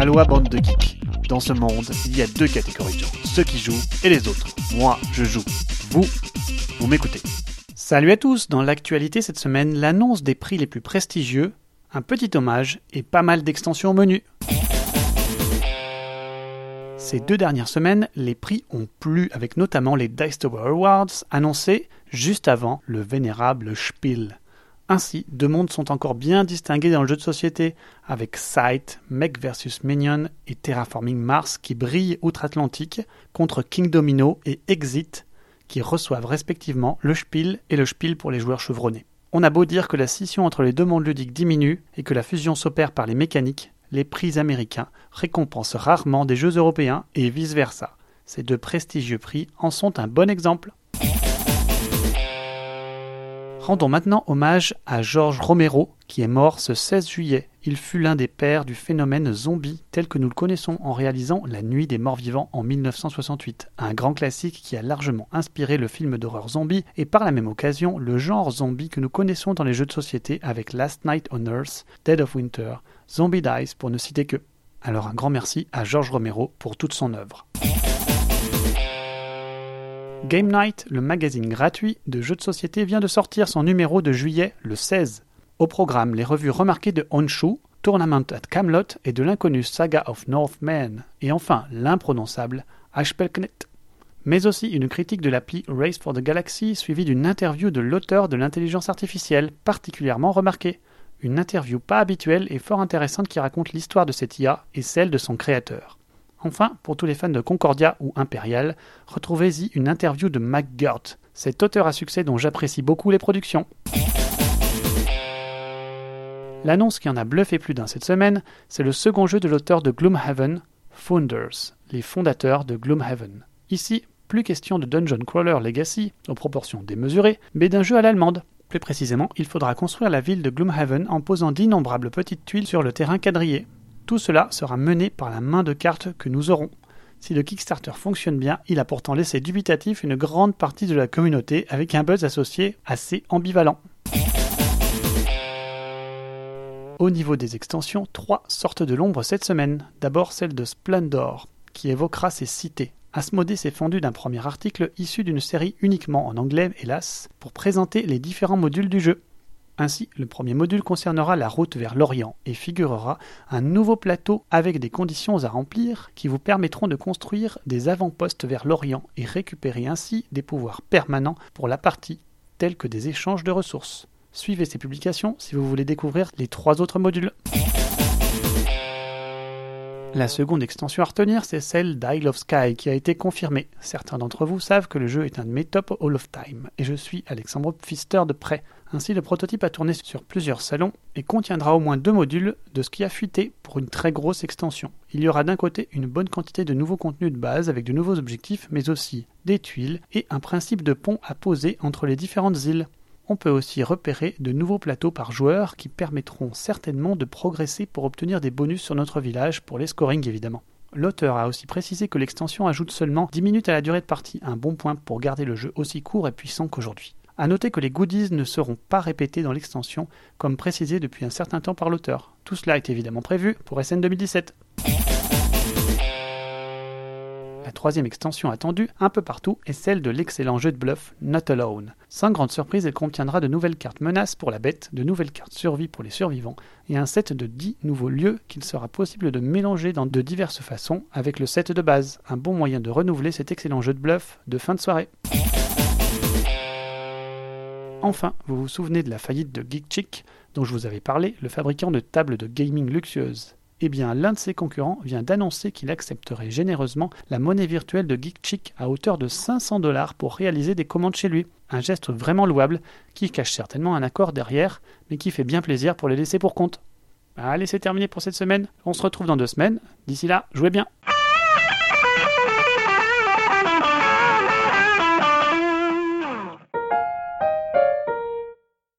Aloha bande de geeks. Dans ce monde, il y a deux catégories de gens, ceux qui jouent et les autres. Moi, je joue. Vous, vous m'écoutez. Salut à tous, dans l'actualité cette semaine, l'annonce des prix les plus prestigieux, un petit hommage et pas mal d'extensions au menu. Ces deux dernières semaines, les prix ont plu avec notamment les Dice Tower Awards annoncés juste avant le vénérable Spiel. Ainsi, deux mondes sont encore bien distingués dans le jeu de société, avec Sight, Mech vs Minion et Terraforming Mars qui brillent outre-Atlantique, contre King Domino et Exit qui reçoivent respectivement le Spiel et le Spiel pour les joueurs chevronnés. On a beau dire que la scission entre les deux mondes ludiques diminue et que la fusion s'opère par les mécaniques, les prix américains récompensent rarement des jeux européens et vice-versa. Ces deux prestigieux prix en sont un bon exemple. Rendons maintenant hommage à Georges Romero, qui est mort ce 16 juillet. Il fut l'un des pères du phénomène zombie tel que nous le connaissons en réalisant La Nuit des Morts Vivants en 1968, un grand classique qui a largement inspiré le film d'horreur zombie et par la même occasion le genre zombie que nous connaissons dans les jeux de société avec Last Night on Earth, Dead of Winter, Zombie Dice pour ne citer que. Alors un grand merci à Georges Romero pour toute son œuvre. Game Night, le magazine gratuit de jeux de société, vient de sortir son numéro de juillet le 16. Au programme, les revues remarquées de Honshu, Tournament at Camelot et de l'inconnu Saga of Northman, et enfin l'imprononçable Ashpelknet. Mais aussi une critique de l'appli Race for the Galaxy suivie d'une interview de l'auteur de l'intelligence artificielle, particulièrement remarquée. Une interview pas habituelle et fort intéressante qui raconte l'histoire de cette IA et celle de son créateur. Enfin, pour tous les fans de Concordia ou Imperial, retrouvez-y une interview de McGirt, cet auteur à succès dont j'apprécie beaucoup les productions. L'annonce qui en a bluffé plus d'un cette semaine, c'est le second jeu de l'auteur de Gloomhaven, Founders, les fondateurs de Gloomhaven. Ici, plus question de Dungeon Crawler Legacy, aux proportions démesurées, mais d'un jeu à l'allemande. Plus précisément, il faudra construire la ville de Gloomhaven en posant d'innombrables petites tuiles sur le terrain quadrillé, tout cela sera mené par la main de cartes que nous aurons. Si le Kickstarter fonctionne bien, il a pourtant laissé dubitatif une grande partie de la communauté avec un buzz associé assez ambivalent. Au niveau des extensions, trois sortent de l'ombre cette semaine. D'abord celle de Splendor, qui évoquera ses cités. Asmodée s'est fendu d'un premier article issu d'une série uniquement en anglais, hélas, pour présenter les différents modules du jeu. Ainsi, le premier module concernera la route vers l'Orient et figurera un nouveau plateau avec des conditions à remplir qui vous permettront de construire des avant-postes vers l'Orient et récupérer ainsi des pouvoirs permanents pour la partie, tels que des échanges de ressources. Suivez ces publications si vous voulez découvrir les trois autres modules. La seconde extension à retenir, c'est celle d'Isle of Sky qui a été confirmée. Certains d'entre vous savent que le jeu est un de mes top All of Time, et je suis Alexandre Pfister de près. Ainsi, le prototype a tourné sur plusieurs salons et contiendra au moins deux modules de ce qui a fuité pour une très grosse extension. Il y aura d'un côté une bonne quantité de nouveaux contenus de base avec de nouveaux objectifs, mais aussi des tuiles et un principe de pont à poser entre les différentes îles. On peut aussi repérer de nouveaux plateaux par joueur qui permettront certainement de progresser pour obtenir des bonus sur notre village pour les scoring évidemment. L'auteur a aussi précisé que l'extension ajoute seulement 10 minutes à la durée de partie, un bon point pour garder le jeu aussi court et puissant qu'aujourd'hui. A noter que les goodies ne seront pas répétés dans l'extension, comme précisé depuis un certain temps par l'auteur. Tout cela est évidemment prévu pour SN 2017. La troisième extension attendue, un peu partout, est celle de l'excellent jeu de bluff Not Alone. Sans grande surprise, elle contiendra de nouvelles cartes menaces pour la bête, de nouvelles cartes survie pour les survivants, et un set de 10 nouveaux lieux qu'il sera possible de mélanger dans de diverses façons avec le set de base. Un bon moyen de renouveler cet excellent jeu de bluff de fin de soirée. Enfin, vous vous souvenez de la faillite de Geek dont je vous avais parlé, le fabricant de tables de gaming luxueuses eh bien l'un de ses concurrents vient d'annoncer qu'il accepterait généreusement la monnaie virtuelle de GeekChick à hauteur de 500 dollars pour réaliser des commandes chez lui. Un geste vraiment louable qui cache certainement un accord derrière, mais qui fait bien plaisir pour les laisser pour compte. Allez, c'est terminé pour cette semaine. On se retrouve dans deux semaines. D'ici là, jouez bien.